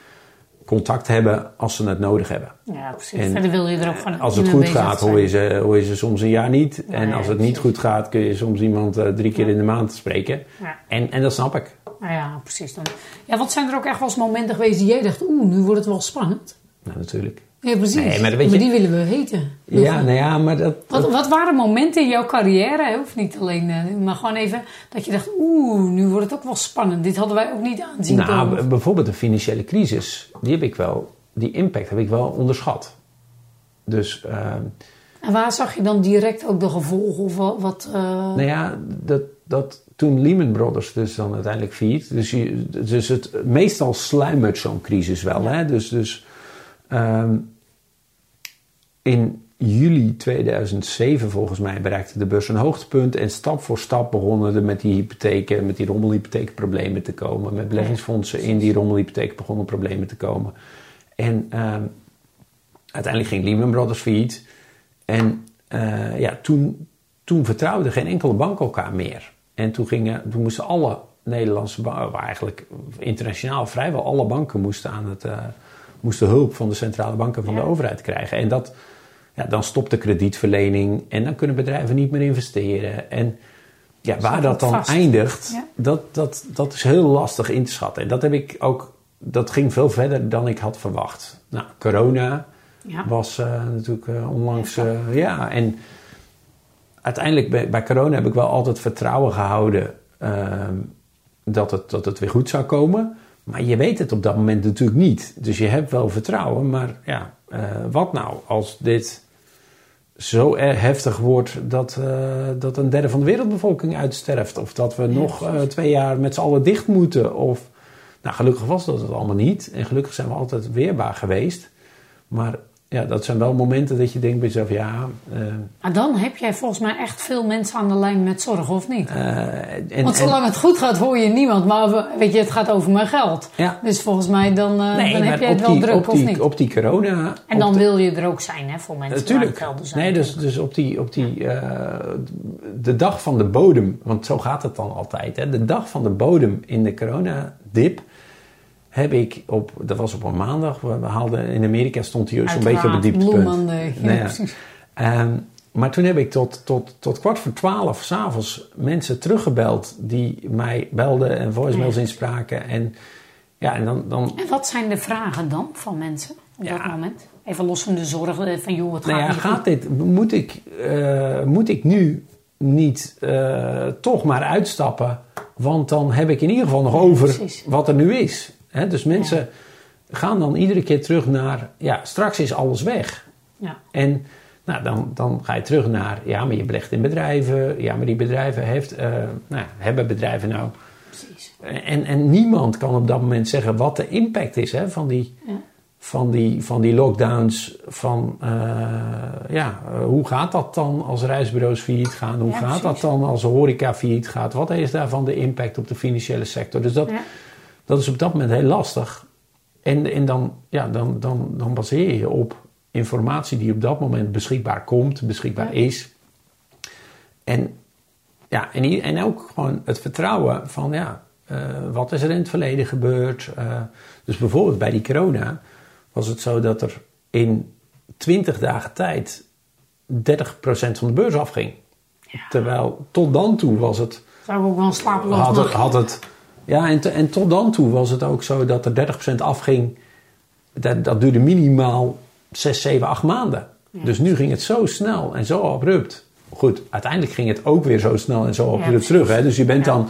contact hebben als ze het nodig hebben.
Ja, precies. En Verder wil je er ook van
Als het goed gaat, hoor je, ze, hoor je ze soms een jaar niet. en als het niet goed gaat, kun je soms iemand drie keer in de maand spreken.
Ja.
En, en dat snap ik.
Nou ja, precies. Dan. Ja, want zijn er ook echt wel eens momenten geweest die jij dacht... oeh, nu wordt het wel spannend?
Nou, natuurlijk.
Ja, precies. Nee, maar, maar die willen we weten.
Ja, nou ja, maar dat...
Wat, wat waren momenten in jouw carrière, of niet alleen, maar gewoon even dat je dacht, oeh, nu wordt het ook wel spannend. Dit hadden wij ook niet aanzien
Nou,
komen.
bijvoorbeeld de financiële crisis, die heb ik wel, die impact heb ik wel onderschat. Dus... Uh,
en waar zag je dan direct ook de gevolgen of wat... wat uh...
Nou ja, dat, dat toen Lehman Brothers dus dan uiteindelijk failliet. Dus, je, dus het, meestal sluimert zo'n crisis wel, ja. hè. Dus... dus um, in juli 2007 volgens mij bereikte de beurs een hoogtepunt. En stap voor stap begonnen er met die hypotheken, met die rommelhypotheken problemen te komen. Met beleggingsfondsen in die rommelhypotheken begonnen problemen te komen. En uh, uiteindelijk ging Lehman Brothers failliet. En uh, ja, toen, toen vertrouwde geen enkele bank elkaar meer. En toen, gingen, toen moesten alle Nederlandse banken, eigenlijk internationaal vrijwel alle banken moesten aan het... Uh, moesten hulp van de centrale banken van ja. de overheid krijgen. En dat, ja, dan stopt de kredietverlening en dan kunnen bedrijven niet meer investeren. En ja, waar dat dan vast. eindigt, ja. dat, dat, dat is heel lastig in te schatten. En dat heb ik ook, dat ging veel verder dan ik had verwacht. Nou, corona ja. was uh, natuurlijk uh, onlangs, uh, ja, en uiteindelijk bij, bij, corona heb ik wel altijd vertrouwen gehouden ehm, dat, het, dat het weer goed zou komen. Maar je weet het op dat moment natuurlijk niet. Dus je hebt wel vertrouwen, maar ja, uh, wat nou als dit zo heftig wordt dat, uh, dat een derde van de wereldbevolking uitsterft? Of dat we ja, nog uh, twee jaar met z'n allen dicht moeten? Of, nou, gelukkig was dat het allemaal niet. En gelukkig zijn we altijd weerbaar geweest. Maar ja, dat zijn wel momenten dat je denkt bij jezelf, ja... eh,
Maar dan heb jij volgens mij echt veel mensen aan de lijn met zorg, of niet?
eh, en,
Want
en-
zolang het goed gaat, hoor je niemand. Maar weet je, het gaat over mijn geld.
Ja.
Dus volgens mij dan, eh,
nee,
dan heb jij het wel
die,
druk,
op
of
die,
niet?
Op die corona...
en dan
de-
wil je er ook zijn, hè, voor mensen
Natuurlijk.
waar zijn.
Nee, dus, dus op die, op die de dag van de bodem, want zo gaat het dan altijd. Hè, de dag van de bodem in de coronadip heb ik op, dat was op een maandag, we, haalden in Amerika stond hij zo'n beetje op het dieptepunt.
Ja,
Nou ja. Ehm, maar toen heb ik tot, tot, tot kwart voor twaalf s'avonds mensen teruggebeld die mij belden en voicemails inspraken. En ja, en dan, dan
En wat zijn de vragen dan van mensen op
Ja.
dat moment? Even los van de zorg, eh, van joh, het
Nou
gaat
ja, gaat dit, moet, ik, eh, moet ik nu niet eh, toch maar uitstappen? Want dan heb ik in ieder geval nog over wat er nu is. Dus mensen gaan dan iedere keer terug naar, ja, straks is alles weg.
Ja.
En nou, dan, dan ga je terug naar, ja, maar je belegt in bedrijven. Ja, maar die bedrijven heeft, eh, nou, hebben bedrijven nou.
Precies.
En, en niemand kan op dat moment zeggen wat de impact is hè, van die
Ja.
van die, van die lockdowns. Van eh, ja, eh, hoe gaat dat dan als reisbureaus failliet gaan? Hoe
Ja,
gaat dat dan als horeca failliet gaat? Wat is daarvan de impact op de financiële sector? Dus dat,
Ja.
Dat is op dat moment heel lastig. En, en dan, ja, dan, dan, dan baseer je je op informatie die op dat moment beschikbaar komt, beschikbaar is. En, ja, en, hier- en ook gewoon het vertrouwen van, ja, eh, wat is er in het verleden gebeurd? Eh, dus bijvoorbeeld bij die corona was het zo dat er in 20 dagen tijd 30% van de beurs afging. Terwijl tot dan toe was het
Zou ook wel een slapeloos
had het, had het ja, en, te- en tot dan toe was het ook zo dat er 30% afging. Dat, dat duurde minimaal 6, 7, 8 maanden.
Ja.
Dus nu ging het zo snel en zo abrupt. Goed, uiteindelijk ging het ook weer zo snel en zo abrupt terug. Hè? Dus je bent,
Ja.
dan,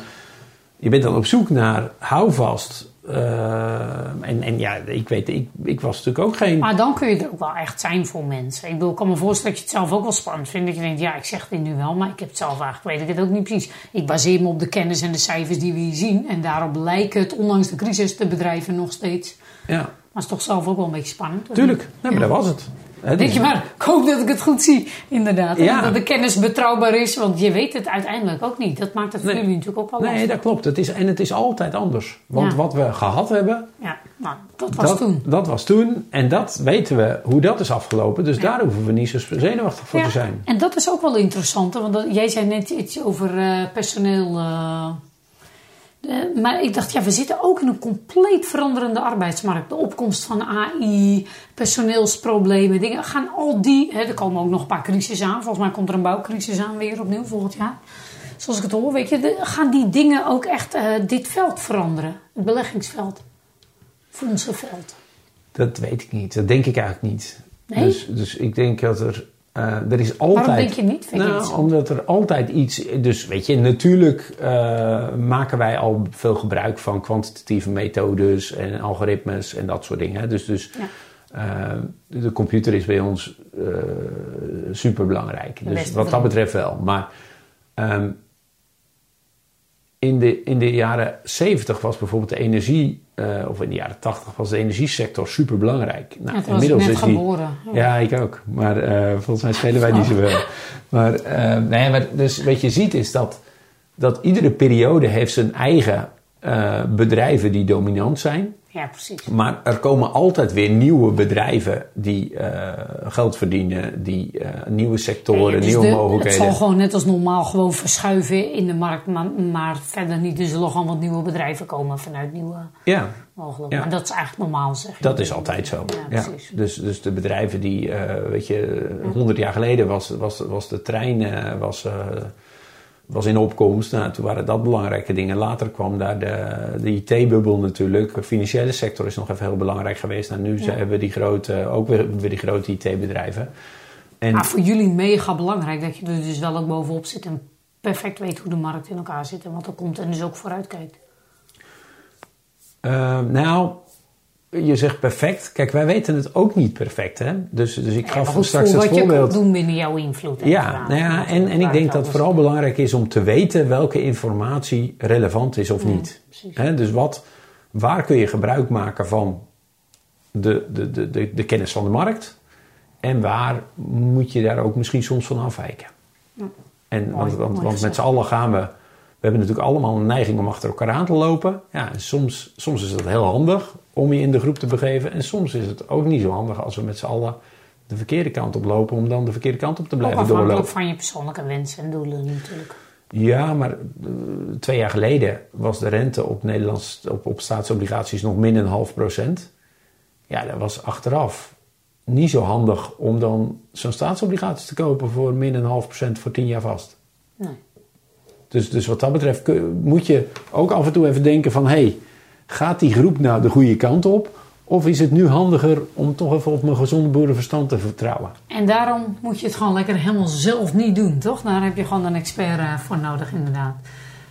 je bent dan op zoek naar houvast. Eh, en, en ja, ik weet, ik, ik was natuurlijk ook geen.
Maar dan kun je er ook wel echt zijn voor mensen. Ik bedoel, ik kan me voorstellen dat je het zelf ook wel spannend vindt. Dat je denkt, ja, ik zeg dit nu wel, maar ik heb het zelf eigenlijk, weet ik het ook niet precies. Ik baseer me op de kennis en de cijfers die we hier zien. En daarop lijken het, ondanks de crisis, de bedrijven nog steeds.
Ja,
Maar het is toch zelf ook wel een beetje spannend.
tuurlijk. Nee, maar dat was het.
Denk
dus-
je maar, ik hoop dat ik het goed zie, inderdaad. En
Ja.
Dat de kennis betrouwbaar is, want je weet het uiteindelijk ook niet. Dat maakt het voor
Nee.
jullie natuurlijk ook wel
Nee,
lastig.
dat klopt. Het is, en het is altijd anders. Want
Ja.
wat we gehad hebben,
Ja, nou, dat was
dat,
toen.
Dat was toen. En dat weten we hoe dat is afgelopen. Dus daar hoeven we niet zo zenuwachtig voor te zijn.
En dat is ook wel interessant, want dat- jij zei net iets over eh, personeel. eh, de- maar ik dacht, ja, we zitten ook in een compleet veranderende arbeidsmarkt. De opkomst van AI, personeelsproblemen, dingen. Gaan al die, hè, er komen ook nog een paar crises aan. Volgens mij komt er een bouwcrisis aan weer opnieuw volgend jaar. Zoals ik het hoor, weet je, de- gaan die dingen ook echt eh, dit veld veranderen? Het beleggingsveld, fondsenveld.
Dat weet ik niet. Dat denk ik eigenlijk niet.
Nee?
Dus, dus ik denk dat er... eh, er is altijd...
Waarom denk je niet? Vind
nou, omdat er altijd iets... Dus weet je, natuurlijk eh, maken wij al veel gebruik van kwantitatieve methodes en algoritmes en dat soort dingen. hè. Dus, dus
Ja.
eh, de computer is bij ons super belangrijk. Dus wat dat betreft wel. Maar ehm, in, de, in de jaren 70 was bijvoorbeeld de energie, eh, of in de jaren 80 was de energiesector super belangrijk. Nou,
Ja, net
is die.
geboren.
Ja, ik ook. Maar eh, volgens mij spelen wij niet zoveel. Maar, eh, nee, maar dus wat je ziet is dat, dat iedere periode heeft zijn eigen eh, bedrijven die dominant zijn.
Ja, precies.
Maar er komen altijd weer nieuwe bedrijven die eh, geld verdienen, die eh, nieuwe sectoren,
Ja, dus
nieuwe
de- Het
mogelijkheden.
zal gewoon net als normaal gewoon verschuiven in de markt, maar, maar verder niet. Er zullen gewoon wat nieuwe bedrijven komen vanuit nieuwe
Ja,
mogelijkheden.
Ja.
Maar dat is eigenlijk normaal, zeg
dat is altijd zo.
Ja, precies.
Dus, dus de bedrijven die, weet je, honderd jaar geleden was, was, was de trein was, was in opkomst. Nou, toen waren dat belangrijke dingen. Later kwam daar de, de IT-bubbel natuurlijk. De financiële sector is nog even heel belangrijk geweest. Nou, nu hebben we die grote, ook weer, weer die grote IT-bedrijven. En
Maar voor jullie mega belangrijk dat je er dus wel ook bovenop zit en perfect weet hoe de markt in elkaar zit en wat er komt en dus ook vooruit kijkt.
Eh, nou, je zegt perfect. Kijk, wij weten het ook niet perfect. Hè? Dus, dus ik
Ja,
gaf
maar goed,
straks het
wat je
voorbeeld.
kunt doen binnen jouw invloed.
Ja, nou ja en, en ik denk
het
dat
over
vooral belangrijk is om te weten welke informatie relevant is of niet. Hè, dus wat, waar kun je gebruik maken van de, de, de, de, de kennis van de markt? en waar moet je daar ook misschien soms van afwijken.
Ja.
En, want want, want met z'n allen gaan we... We hebben natuurlijk allemaal een neiging om achter elkaar aan te lopen. Ja, en soms, soms is het heel handig om je in de groep te begeven. En soms is het ook niet zo handig als we met z'n allen de verkeerde kant op lopen... om dan de verkeerde kant op te
Ook
blijven
afhankelijk
doorlopen.
van je persoonlijke wensen en doelen natuurlijk.
Ja, maar eh, twee jaar geleden was de rente op, Nederlands, op, op staatsobligaties nog min een half procent. Ja, dat was achteraf niet zo handig om dan zo'n staatsobligaties te kopen voor min een half procent voor tien jaar vast.
Nee.
Dus, dus wat dat betreft moet je ook af en toe even denken van... hé, hey, gaat die groep nou de goede kant op? Of is het nu handiger om toch even op mijn gezonde boerenverstand te vertrouwen?
En daarom moet je het gewoon lekker helemaal zelf niet doen, toch? Daar heb je gewoon een expert eh, voor nodig, inderdaad.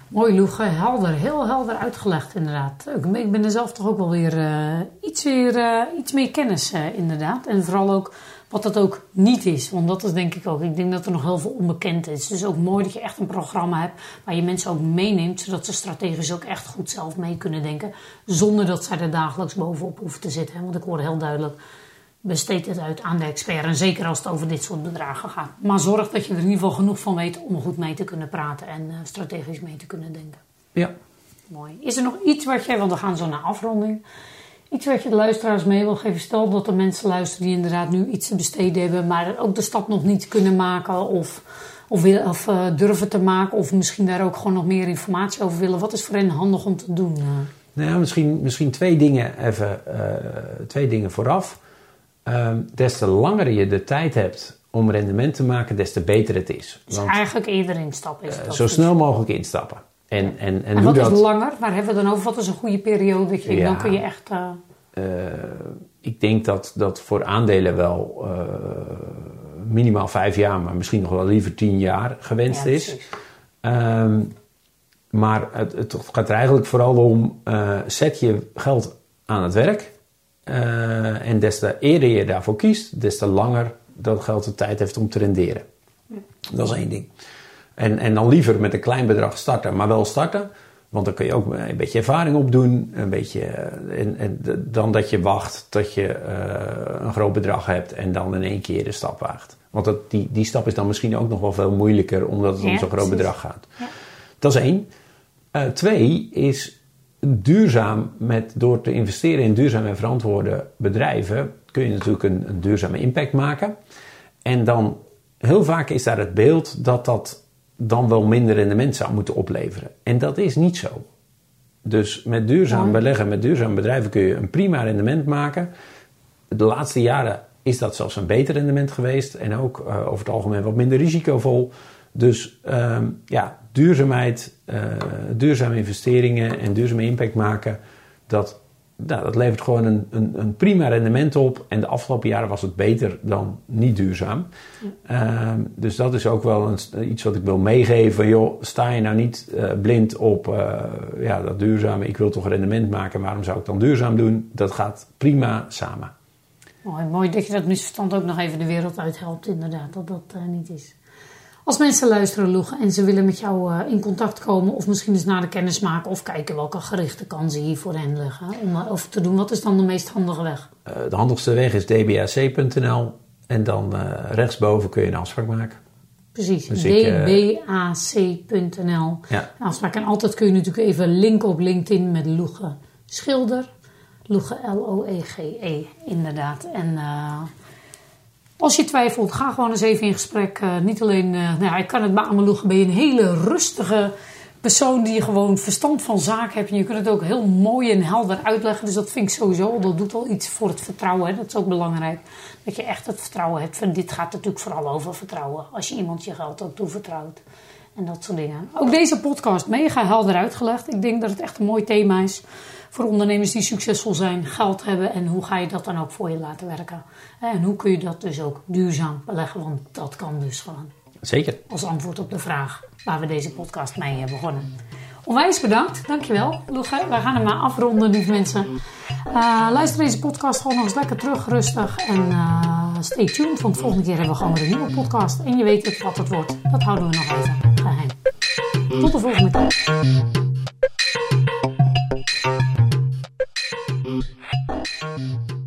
Mooi, Loege. Helder. Heel helder uitgelegd, inderdaad. Ik ben- er zelf toch ook wel weer eh, iets, eh, iets meer kennis, inderdaad. En vooral ook wat dat ook niet is. Want dat is denk ik ook. Ik denk dat er nog heel veel onbekend is. Dus ook mooi dat je echt een programma hebt waar je mensen ook meeneemt. Zodat ze strategisch ook echt goed zelf mee kunnen denken. Zonder dat zij er dagelijks bovenop hoeven te zitten. Want ik hoor heel duidelijk besteed het uit aan de expert. En zeker als het over dit soort bedragen gaat. Maar zorg dat je er in ieder geval genoeg van weet om goed mee te kunnen praten en eh, strategisch mee te kunnen denken.
Ja.
Mooi. Is er nog iets wat jij, want we gaan zo naar afronding. Iets wat je de luisteraars mee wil geven? Stel dat er mensen luisteren die inderdaad nu iets te besteden hebben, maar ook de stap nog niet kunnen maken of, of, wil- of eh, durven te maken, of misschien daar ook gewoon nog meer informatie over willen. Wat is voor hen handig om te doen? eh?
Nou, ja, misschien, misschien twee dingen even, eh, twee dingen vooraf. Ehm, des te langer je de tijd hebt om rendement te maken, des te beter het is.
Dus
Want
eigenlijk eerder instappen is
zo snel mogelijk instappen. En, en, en,
wat
dat.
is langer? Waar hebben we dan over? Wat is een goede periode?
Ja.
Dan kun je echt... eh,
Eh, ik denk dat dat voor aandelen wel eh, minimaal vijf jaar, maar misschien nog wel liever tien jaar gewenst
ja,
is. Ehm, maar het, het gaat er eigenlijk vooral om: zet je geld aan het werk. En des te eerder je daarvoor kiest, des te langer dat geld de tijd heeft om te renderen. Dat is één ding. En, en dan liever met een klein bedrag starten, maar wel starten. Want dan kun je ook een beetje ervaring opdoen. Een beetje, eh, en, dan dat je wacht tot je eh, een groot bedrag hebt en dan in één keer de stap waagt. Want dat, die, die stap is dan misschien ook nog wel veel moeilijker omdat het om zo'n groot bedrag gaat.
Ja.
Dat is één. Eh, twee is duurzaam met, door te investeren in duurzame en verantwoorde bedrijven kun je natuurlijk een, een duurzame impact maken. En dan heel vaak is daar het beeld dat dat dan wel minder rendement zou moeten opleveren. En dat is niet zo. Dus met duurzaam beleggen, met duurzame bedrijven kun je een prima rendement maken. De laatste jaren is dat zelfs een beter rendement geweest en ook eh, over het algemeen wat minder risicovol. Dus ehm, ja, duurzaamheid, eh, duurzame investeringen en duurzame impact maken, dat, nou, dat levert gewoon een, een, een prima rendement op. En de afgelopen jaren was het beter dan niet duurzaam. Ehm, dus dat is ook wel een, iets wat ik wil meegeven. Joh, sta je nou niet eh, blind op eh, ja, dat duurzame, ik wil toch rendement maken, waarom zou ik dan duurzaam doen? Dat gaat prima samen.
Mooi, mooi dat je dat misverstand ook nog even de wereld uit helpt, inderdaad, dat dat eh, niet is. Als mensen luisteren, Loege, en ze willen met jou eh, in contact komen, of misschien eens naar de kennis maken, of kijken welke gerichte kansen hier voor hen liggen, om eh, over te doen, wat is dan de meest handige weg?
Eh, de handigste weg is dbac.nl en dan rechtsboven kun je een afspraak maken.
Precies,
Dus
dbac.nl.
Ja.
Afspraak. En altijd kun je natuurlijk even linken op LinkedIn met Loege Schilder. Loege L-O-E-G-E, inderdaad. En als je twijfelt, ga gewoon eens even in gesprek. Eh, niet alleen, eh, nou ja, ik kan het beamen, Loege, ben je een hele rustige persoon die gewoon verstand van zaken hebt. En je kunt het ook heel mooi en helder uitleggen. Dus dat vind ik sowieso, dat doet al iets voor het vertrouwen. Dat is ook belangrijk. Dat je echt het vertrouwen hebt. Van, dit gaat natuurlijk vooral over vertrouwen. Als je iemand je geld ook toevertrouwt. En dat soort dingen. Ook deze podcast mega helder uitgelegd. Ik denk dat het echt een mooi thema is voor ondernemers die succesvol zijn, geld hebben en hoe ga je dat dan ook voor je laten werken. En hoe kun je dat dus ook duurzaam beleggen, want dat kan dus gewoon.
Zeker.
Als antwoord op de vraag waar we deze podcast mee hebben begonnen. Onwijs bedankt, dankjewel. Loege. Wij gaan hem maar afronden, lieve mensen. Eh, luister deze podcast gewoon nog eens lekker terug, rustig. En eh, stay tuned, want volgende keer hebben we gewoon weer een nieuwe podcast. En je weet het wat het wordt. Dat houden we nog even geheim. Tot de volgende keer. Música